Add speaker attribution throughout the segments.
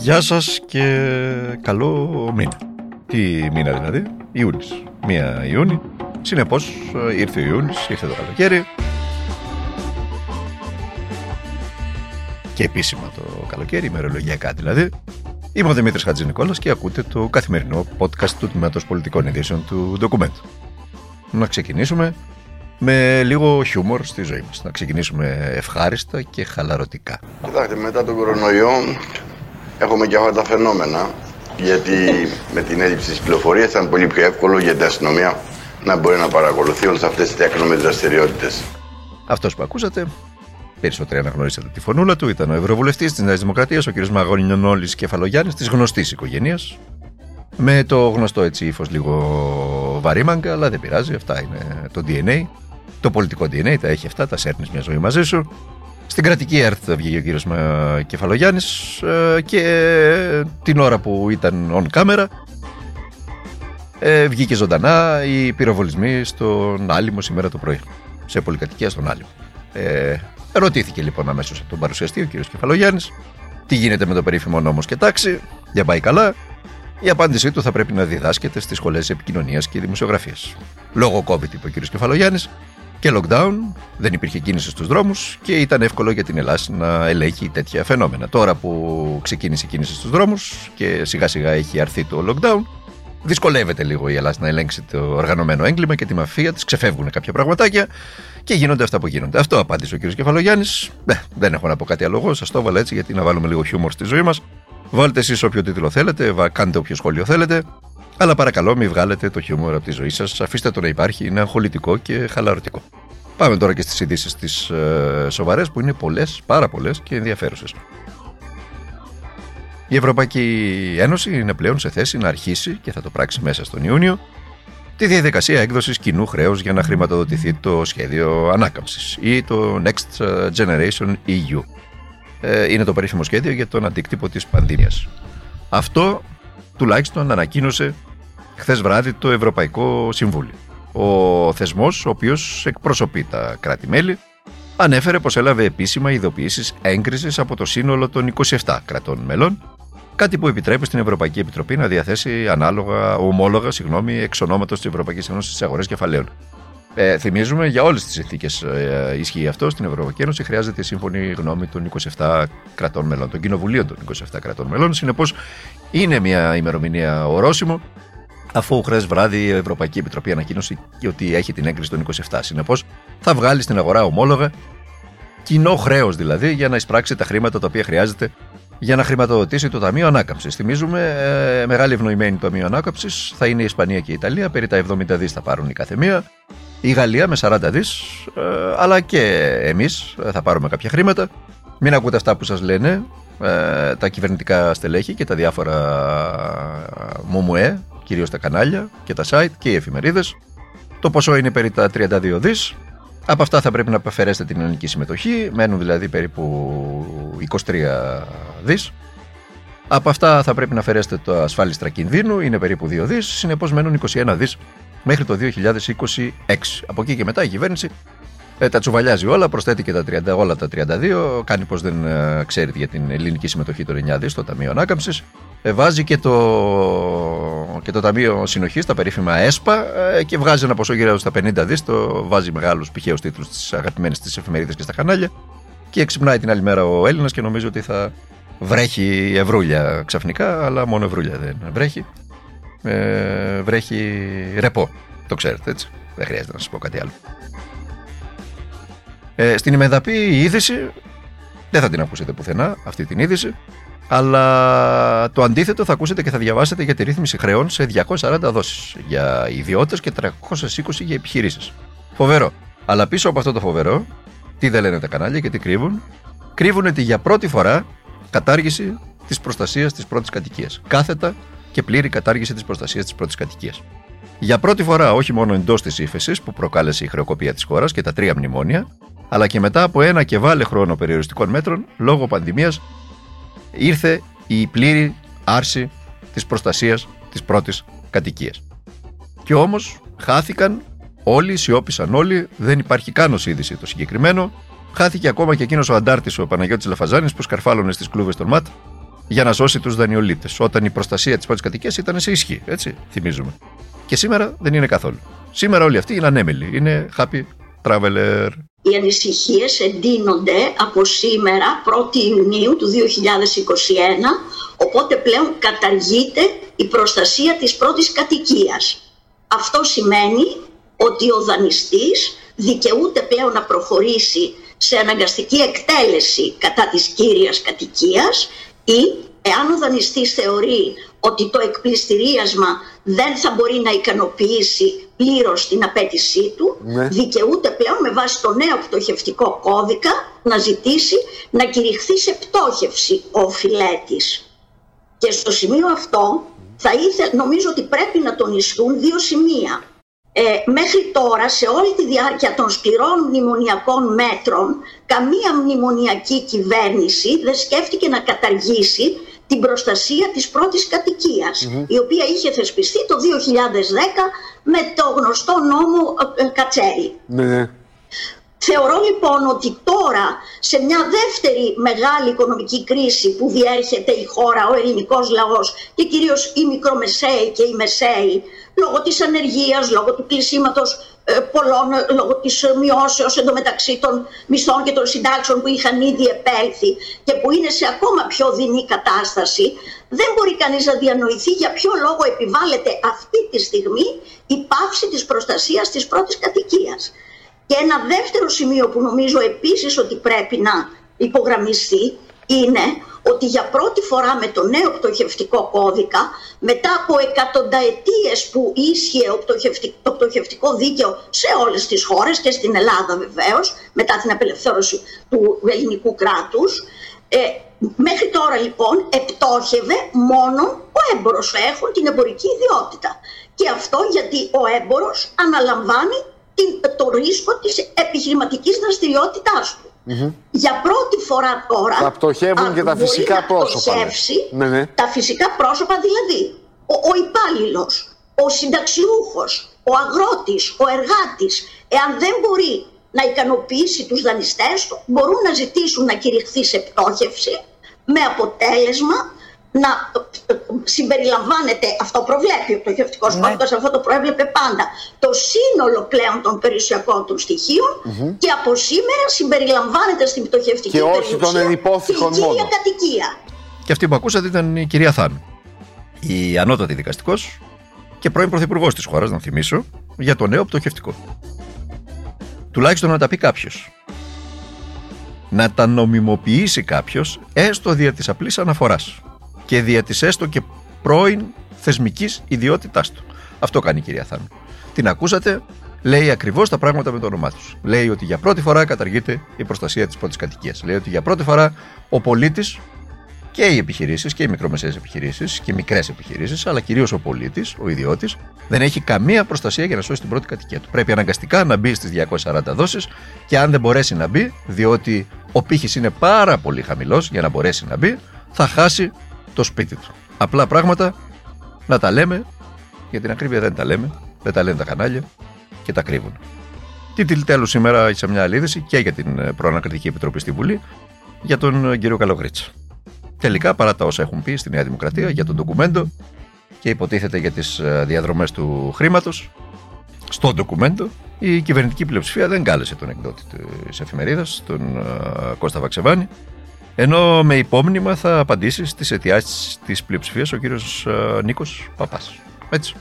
Speaker 1: Γεια σας και καλό μήνα. Τι μήνα δηλαδή, Ιούνις. Μία Ιούνι. Συνεπώς ήρθε ο Ιούνις, ήρθε το καλοκαίρι. Και επίσημα το καλοκαίρι, ημερολογιακά δηλαδή. Είμαι ο Δημήτρης Χατζηνικόλας και ακούτε το καθημερινό podcast του Τμήματος Πολιτικών Ειδήσεων του Document. Να ξεκινήσουμε με λίγο χιούμορ στη ζωή μας. Να ξεκινήσουμε ευχάριστα και χαλαρωτικά.
Speaker 2: Κοιτάξτε, μετά τον κορονοϊό έχουμε και αυτά τα φαινόμενα. Γιατί με την έλλειψη της πληροφορίας ήταν πολύ πιο εύκολο για την αστυνομία να μπορεί να παρακολουθεί όλες αυτές τις έκνομε δραστηριότητες.
Speaker 1: Αυτός που ακούσατε, περισσότεροι αναγνωρίσατε τη φωνούλα του, ήταν ο Ευρωβουλευτής της Νέας Δημοκρατίας, ο κ. Μαγωνινιονόλης Κεφαλογιάννης, της γνωστής οικογένειας. Με το γνωστό έτσι ύφος λίγο βαρύμαγκα, αλλά δεν πειράζει, αυτά είναι το DNA. Το πολιτικό DNA τα έχει αυτά, τα σέρνεις μια ζωή μαζί σου. Στην κρατική ΕΡΤ βγήκε ο κύριος Κεφαλογιάννης ε, και την ώρα που ήταν on camera ε, βγήκε ζωντανά οι πυροβολισμοί στον Άλυμο σήμερα το πρωί. Σε πολυκατοικία στον Άλυμο. Ε, ρωτήθηκε λοιπόν αμέσως από τον παρουσιαστή, ο κύριος Κεφαλογιάννης, τι γίνεται με το περίφημο νόμος και τάξη, για πάει καλά. Η απάντησή του θα πρέπει να διδάσκεται στις σχολές επικοινωνίας και δημοσιογραφίας. Λόγω COVID, είπε ο κύριος Κεφαλογιάννης, και lockdown, δεν υπήρχε κίνηση στους δρόμους και ήταν εύκολο για την Ελλάδα να ελέγχει τέτοια φαινόμενα. Τώρα που ξεκίνησε η κίνηση στους δρόμους και σιγά σιγά έχει αρθεί το lockdown, δυσκολεύεται λίγο η Ελλάδα να ελέγξει το οργανωμένο έγκλημα και τη μαφία της, ξεφεύγουν κάποια πραγματάκια και γίνονται αυτά που γίνονται. Αυτό απάντησε ο κ. Κεφαλογιάννης. Ναι, δεν έχω να πω κάτι άλλο. Σας το έβαλα έτσι γιατί να βάλουμε λίγο χιούμορ στη ζωή μας. Βάλτε εσείς όποιο τίτλο θέλετε, κάντε όποιο σχόλιο θέλετε. Αλλά παρακαλώ μην βγάλετε το χιούμορ από τη ζωή σας. Αφήστε το να υπάρχει, είναι αγχολητικό και χαλαρωτικό. Πάμε τώρα και στις ειδήσεις τις ε, σοβαρές που είναι πολλές, πάρα πολλές και ενδιαφέρουσες. Η Ευρωπαϊκή Ένωση είναι πλέον σε θέση να αρχίσει και θα το πράξει μέσα στον Ιούνιο τη διαδικασία έκδοσης κοινού χρέους για να χρηματοδοτηθεί το σχέδιο ανάκαμψης ή το Next Generation EU. Ε, είναι το περίφημο σχέδιο για τον αντίκτυπο της πανδημίας. Αυτό τουλάχιστον ανακοίνωσε χθες βράδυ το Ευρωπαϊκό Συμβούλιο. Ο θεσμός, ο οποίος εκπροσωπεί τα κράτη-μέλη, ανέφερε πως έλαβε επίσημα ειδοποιήσεις έγκρισης από το σύνολο των 27 κρατών μελών, κάτι που επιτρέπει στην Ευρωπαϊκή Επιτροπή να διαθέσει ανάλογα ομόλογα συγγνώμη, εξ ονόματος της Ευρωπαϊκής Ένωσης στι αγορές κεφαλαίων. Ε, θυμίζουμε για όλες τις συνθήκες ε, ισχύει αυτό. Στην Ευρωπαϊκή Ένωση χρειάζεται η σύμφωνη γνώμη των 27 κρατών μελών, των κοινοβουλίων των 27 κρατών μελών. Συνεπώς, είναι μια ημερομηνία ορόσημο αφού χθες βράδυ η Ευρωπαϊκή Επιτροπή ανακοίνωσε ότι έχει την έγκριση των 27. Συνεπώς, θα βγάλει στην αγορά ομόλογα, κοινό χρέος δηλαδή, για να εισπράξει τα χρήματα τα οποία χρειάζεται για να χρηματοδοτήσει το Ταμείο Ανάκαμψης. Θυμίζουμε, ε, μεγάλη ευνοημένη το Ταμείο Ανάκαμψης θα είναι η Ισπανία και η Ιταλία, περί τα 70 δις θα πάρουν η καθεμία. Η Γαλλία με 40 δις, ε, αλλά και εμείς θα πάρουμε κάποια χρήματα. Μην ακούτε αυτά που σας λένε ε, τα κυβερνητικά στελέχη και τα διάφορα ε, μομουέ κυρίως τα κανάλια και τα site και οι εφημερίδες. Το ποσό είναι περί τα 32 δις. Από αυτά θα πρέπει να αφαιρέσετε την ελληνική συμμετοχή, μένουν δηλαδή περίπου 23 δις. Από αυτά θα πρέπει να αφαιρέσετε το ασφάλιστρα κινδύνου, είναι περίπου 2 δις. Συνεπώς μένουν 21 δις μέχρι το 2026. Από εκεί και μετά η κυβέρνηση ε, τα τσουβαλιάζει όλα, προσθέτει και τα 30, όλα τα 32, κάνει πως δεν ε, ξέρει για την ελληνική συμμετοχή των 9 δις στο Ταμείο Ανάκαμψης. Ε, βάζει και το, και το Ταμείο Συνοχής, τα περίφημα ΕΣΠΑ, ε, και βγάζει ένα ποσό γύρω στα 50 δις, το βάζει μεγάλους πηχαίους τίτλους στις αγαπημένες της εφημερίδες και στα κανάλια. Και ξυπνάει την άλλη μέρα ο Έλληνας και νομίζω ότι θα βρέχει ευρούλια ξαφνικά, αλλά μόνο ευρούλια δεν βρέχει. Ε, βρέχει ρεπό. Το ξέρετε έτσι. Δεν χρειάζεται να σας πω κάτι άλλο. Ε, στην ημεδαπή η είδηση, δεν θα την ακούσετε πουθενά αυτή την είδηση, αλλά το αντίθετο θα ακούσετε και θα διαβάσετε για τη ρύθμιση χρεών σε 240 δόσεις για ιδιώτες και 320 για επιχειρήσεις. Φοβερό. Αλλά πίσω από αυτό το φοβερό, τι δεν λένε τα κανάλια και τι κρύβουν, κρύβουν ότι για πρώτη φορά κατάργηση της προστασίας της πρώτης κατοικίας. Κάθετα και πλήρη κατάργηση της προστασίας της πρώτης κατοικίας. Για πρώτη φορά, όχι μόνο εντός της ύφεσης που προκάλεσε η χρεοκοπία της χώρας και τα τρία μνημόνια, αλλά και μετά από ένα και βάλε χρόνο περιοριστικών μέτρων λόγω πανδημίας ήρθε η πλήρη άρση της προστασίας της πρώτης κατοικίας. Και όμως χάθηκαν όλοι, σιώπησαν όλοι, δεν υπάρχει καν ως είδηση το συγκεκριμένο. Χάθηκε ακόμα και εκείνος ο αντάρτης ο Παναγιώτης Λαφαζάνης που σκαρφάλωνε στις κλούβες των ΜΑΤ για να σώσει τους δανειολήπτε. Όταν η προστασία της πρώτης κατοικίας ήταν σε ισχύ, έτσι, θυμίζουμε. Και σήμερα δεν είναι καθόλου. Σήμερα όλοι αυτοί είναι ανέμελοι. Είναι happy traveler.
Speaker 3: Οι ανησυχίες εντείνονται από σήμερα, 1η Ιουνίου του 2021, οπότε πλέον καταργείται η προστασία της πρώτης κατοικίας. Αυτό σημαίνει ότι ο δανειστής δικαιούται πλέον να προχωρήσει σε αναγκαστική εκτέλεση κατά της κύριας κατοικίας ή εάν ο δανειστής θεωρεί ότι το εκπληστηρίασμα δεν θα μπορεί να ικανοποιήσει πλήρως την απέτησή του, ναι. δικαιούται πλέον με βάση το νέο πτωχευτικό κώδικα να ζητήσει να κηρυχθεί σε πτώχευση ο οφειλέτης. Και στο σημείο αυτό θα ήθελα, νομίζω ότι πρέπει να τονιστούν δύο σημεία. Ε, μέχρι τώρα σε όλη τη διάρκεια των σκληρών μνημονιακών μέτρων καμία μνημονιακή κυβέρνηση δεν σκέφτηκε να καταργήσει την προστασία της πρώτης η οποία είχε θεσπιστεί το 2010 με το γνωστό νόμο ε, Κατσέρι. Ναι, ναι. Θεωρώ λοιπόν ότι τώρα σε μια δεύτερη μεγάλη οικονομική κρίση που διέρχεται η χώρα, ο ελληνικός λαός και κυρίως οι μικρομεσαίοι και οι μεσαίοι λόγω της ανεργίας, λόγω του κλεισίματος ε, πολλών, ε, λόγω της μειώσεως εντωμεταξύ των μισθών και των συντάξεων που είχαν ήδη επέλθει και που είναι σε ακόμα πιο δεινή κατάσταση, δεν μπορεί κανείς να διανοηθεί για ποιο λόγο επιβάλλεται αυτή τη στιγμή η πάυση της προστασίας της πρώτης κατοικίας. Και ένα δεύτερο σημείο που νομίζω επίσης ότι πρέπει να υπογραμμιστεί είναι ότι για πρώτη φορά με το νέο πτωχευτικό κώδικα, μετά από εκατονταετίες που ίσχυε το πτωχευτικό δίκαιο σε όλες τις χώρες και στην Ελλάδα βεβαίως, μετά την απελευθέρωση του ελληνικού κράτους, ε, μέχρι τώρα λοιπόν επτόχευε μόνο ο έμπορος, έχουν την εμπορική ιδιότητα. Και αυτό γιατί ο έμπορος αναλαμβάνει το ρίσκο της επιχειρηματικής δραστηριότητάς του. Για πρώτη φορά τώρα
Speaker 4: θα πτωχεύουν και τα φυσικά πρόσωπα.
Speaker 3: Ναι, ναι. Τα φυσικά πρόσωπα δηλαδή. Ο, ο υπάλληλος, ο συνταξιούχος, ο αγρότης, ο εργάτης, εάν δεν μπορεί να ικανοποιήσει τους δανειστές του, μπορούν να ζητήσουν να κηρυχθεί σε πτώχευση με αποτέλεσμα να συμπεριλαμβάνεται, αυτό προβλέπει ο πτωχευτικό ναι. κώδικα, αυτό το προέβλεπε πάντα, το σύνολο πλέον των περιουσιακών του στοιχείων και από σήμερα συμπεριλαμβάνεται στην πτωχευτική
Speaker 4: και όχι περιουσία τον
Speaker 3: η κύρια κατοικία.
Speaker 1: Και αυτή που ακούσατε ήταν η κυρία Θάνου, η ανώτατη δικαστικός και πρώην πρωθυπουργός της χώρας, να θυμίσω, για το νέο πτωχευτικό. Τουλάχιστον να τα πει κάποιος. Να τα νομιμοποιήσει κάποιος έστω δια της απλής αναφοράς και δια της έστω και πρώην θεσμικής ιδιότητάς του. Αυτό κάνει η κυρία Θάνου. Την ακούσατε, λέει ακριβώς τα πράγματα με το όνομά τους. Λέει ότι για πρώτη φορά καταργείται η προστασία της πρώτης κατοικίας. Λέει ότι για πρώτη φορά ο πολίτης και οι επιχειρήσεις και οι μικρομεσαίες επιχειρήσεις και οι μικρές επιχειρήσεις, αλλά κυρίως ο πολίτης, ο ιδιώτης, δεν έχει καμία προστασία για να σώσει την πρώτη κατοικία του. Πρέπει αναγκαστικά να μπει στις 240 δόσεις και αν δεν μπορέσει να μπει, διότι ο πύχης είναι πάρα πολύ χαμηλός για να μπορέσει να μπει, θα χάσει το σπίτι τους. Απλά πράγματα να τα λέμε, για την ακρίβεια δεν τα λέμε, δεν τα λένε τα κανάλια και τα κρύβουν. Τι τέλου σήμερα σε μια άλλη και για την ε, Προανακριτική Επιτροπή στη Βουλή για τον ε, κύριο Καλογρίτσα. Τελικά, παρά τα όσα έχουν πει στη Νέα Δημοκρατία για τον ντοκουμέντο και υποτίθεται για τις ε, διαδρομές του χρήματος, στο ντοκουμέντο η κυβερνητική πλειοψηφία δεν κάλεσε τον εκδότη της εφημερίδας, τον Κώστα Βαξεβάνη, ενώ με υπόμνημα θα απαντήσεις στι αιτιάσεις της πλειοψηφίας ο κύριος ε, Νίκος Παπάς. Έτσι.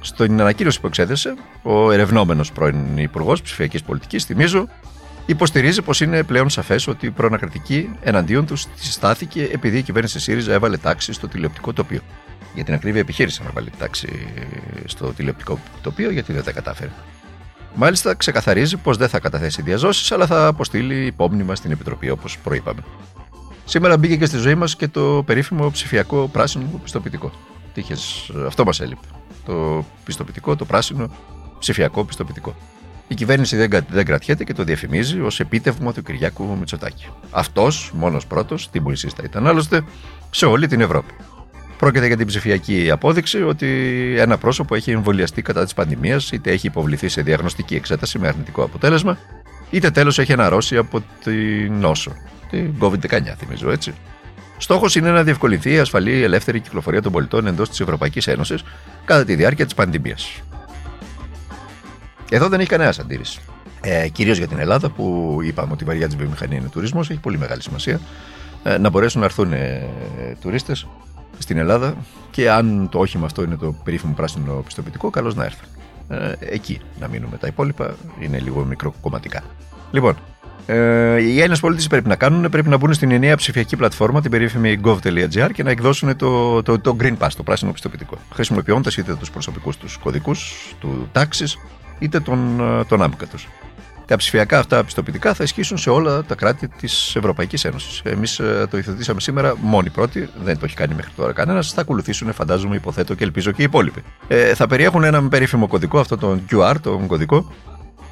Speaker 1: Στην ανακοίνωση που εξέθεσε, ο ερευνόμενος πρώην Υπουργός Ψηφιακής Πολιτικής, θυμίζω, υποστηρίζει πως είναι πλέον σαφές ότι η προανακριτική εναντίον του συστάθηκε επειδή η κυβέρνηση ΣΥΡΙΖΑ έβαλε τάξη στο τηλεοπτικό τοπίο. Για την ακρίβεια επιχείρησε να βάλει τάξη στο τηλεοπτικό τοπίο, γιατί δεν τα κατάφερε. Μάλιστα, ξεκαθαρίζει πως δεν θα καταθέσει διαζώσεις, αλλά θα αποστείλει υπόμνημα στην Επιτροπή, όπως προείπαμε. Σήμερα μπήκε και στη ζωή μας και το περίφημο ψηφιακό πράσινο πιστοποιητικό. Τύχες, αυτό μας έλειπε. Το πιστοποιητικό, το πράσινο ψηφιακό πιστοποιητικό. Η κυβέρνηση δεν, δεν κρατιέται και το διαφημίζει ως επίτευγμα του Κυριάκου Μητσοτάκη. Αυτός, μόνος πρώτος, την Πουλησίστα ήταν άλλωστε, σε όλη την Ευρώπη. Πρόκειται για την ψηφιακή απόδειξη ότι ένα πρόσωπο έχει εμβολιαστεί κατά της πανδημίας, είτε έχει υποβληθεί σε διαγνωστική εξέταση με αρνητικό αποτέλεσμα, είτε τέλος έχει αναρρώσει από την νόσο. Την COVID-19, θυμίζω έτσι. Στόχος είναι να διευκολυνθεί η ασφαλή ελεύθερη κυκλοφορία των πολιτών εντός της Ευρωπαϊκής Ένωσης κατά τη διάρκεια της πανδημίας. Εδώ δεν έχει κανένας αντίρρηση. Ε, Κυρίως για την Ελλάδα, που είπαμε ότι η βαριά τη βιομηχανία είναι τουρισμός, έχει πολύ μεγάλη σημασία ε, να μπορέσουν να έρθουν ε, τουρίστες στην Ελλάδα και αν το όχημα αυτό είναι το περίφημο πράσινο πιστοποιητικό, καλώς να έρθουν. Ε, εκεί να μείνουμε. Τα υπόλοιπα είναι λίγο μικροκομματικά. Λοιπόν, ε, οι Έλληνες πολίτες πρέπει να κάνουν, πρέπει να μπουν στην ενιαία ψηφιακή πλατφόρμα, την περίφημη gov.gr και να εκδώσουν το, το, το Green Pass, το πράσινο πιστοποιητικό. Χρησιμοποιώντας είτε τους προσωπικούς τους κωδικούς του τάξης, είτε τον, ε, τον άμκα τους. Τα ψηφιακά αυτά πιστοποιητικά θα ισχύσουν σε όλα τα κράτη της Ευρωπαϊκής Ένωσης. Εμείς ε, το υιοθετήσαμε σήμερα μόνοι πρώτοι, δεν το έχει κάνει μέχρι τώρα κανένας. Θα ακολουθήσουν, φαντάζομαι, υποθέτω και ελπίζω και οι υπόλοιποι. Ε, θα περιέχουν έναν περίφημο κωδικό, αυτό τον QR, τον κωδικό,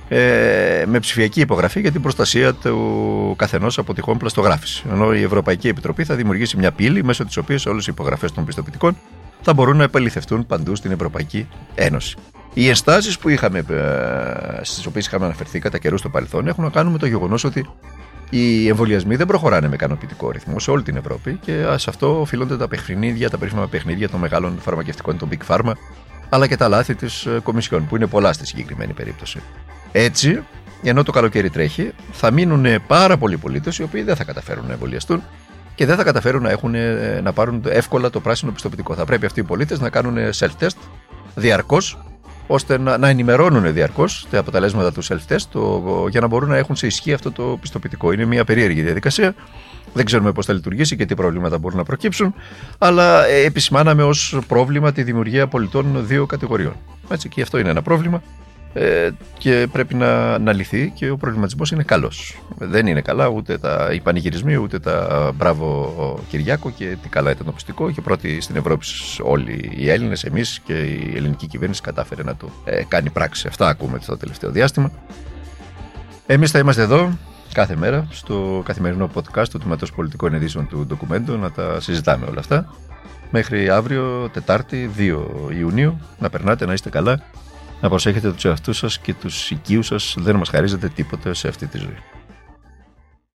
Speaker 1: ε, με ψηφιακή υπογραφή για την προστασία του καθενός από τυχόν πλαστογράφηση. Ενώ η Ευρωπαϊκή Επιτροπή θα δημιουργήσει μια πύλη μέσω της οποίας όλες οι υπογραφές των πιστοποιητικών θα μπορούν να επαληθευτούν παντού στην Ευρωπαϊκή Ένωση. Οι ενστάσεις που είχαμε, ε, στις οποίες είχαμε αναφερθεί κατά καιρούς στο παρελθόν έχουν να κάνουν με το γεγονός ότι οι εμβολιασμοί δεν προχωράνε με ικανοποιητικό ρυθμό σε όλη την Ευρώπη και σε αυτό οφείλονται τα παιχνίδια, τα περίφημα παιχνίδια των μεγάλων φαρμακευτικών, των Big Pharma, αλλά και τα λάθη της ε, Κομισιόν, που είναι πολλά στη συγκεκριμένη περίπτωση. Έτσι, ενώ το καλοκαίρι τρέχει, θα μείνουν πάρα πολλοί πολίτες οι οποίοι δεν θα καταφέρουν να εμβολιαστούν και δεν θα καταφέρουν να, έχουν, ε, να πάρουν εύκολα το πράσινο πιστοποιητικό. Θα πρέπει αυτοί οι πολίτες να κάνουν self-test διαρκώς ώστε να, να ενημερώνουν διαρκώς τα αποτελέσματα του self-test το, για να μπορούν να έχουν σε ισχύ αυτό το πιστοποιητικό. Είναι μια περίεργη διαδικασία. Δεν ξέρουμε πώς θα λειτουργήσει και τι προβλήματα μπορούν να προκύψουν, αλλά ε, επισημάναμε ως πρόβλημα τη δημιουργία πολιτών δύο κατηγοριών. Έτσι, και αυτό είναι ένα πρόβλημα ε, και πρέπει να, να λυθεί και ο προβληματισμός είναι καλός. Δεν είναι καλά ούτε τα, οι πανηγυρισμοί ούτε τα μπράβο Κυριάκο και τι καλά ήταν το πιστικό και πρώτοι στην Ευρώπη όλοι οι Έλληνες, εμείς και η ελληνική κυβέρνηση κατάφερε να το ε, κάνει πράξη. Αυτά ακούμε το τελευταίο διάστημα. Εμείς θα είμαστε εδώ κάθε μέρα στο καθημερινό podcast του Τμήματος Πολιτικών Ειδήσεων του Ντοκουμέντου να τα συζητάμε όλα αυτά. Μέχρι αύριο, Τετάρτη, 2 Ιουνίου. Να περνάτε, να είστε καλά να προσέχετε τους εαυτούς σας και τους οικείους σας δεν μας χαρίζετε τίποτα σε αυτή τη ζωή.